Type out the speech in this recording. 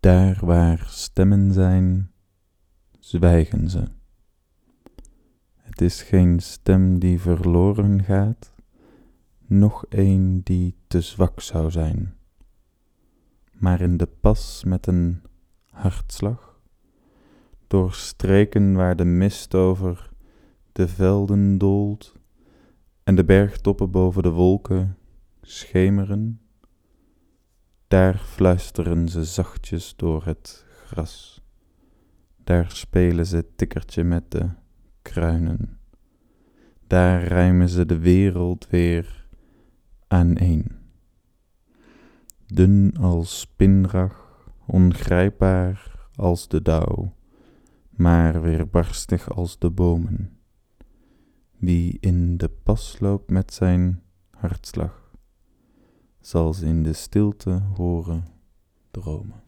Daar waar stemmen zijn, zwijgen ze. Het is geen stem die verloren gaat, nog een die te zwak zou zijn, maar in de pas met een hartslag, door streken waar de mist over de velden doolt en de bergtoppen boven de wolken schemeren, daar fluisteren ze zachtjes door het gras, daar spelen ze tikkertje met de kruinen, daar rijmen ze de wereld weer aaneen. Dun als spinrag, ongrijpbaar als de dauw, maar weerbarstig als de bomen. Wie in de pas loopt met zijn hartslag, zal ze in de stilte horen dromen.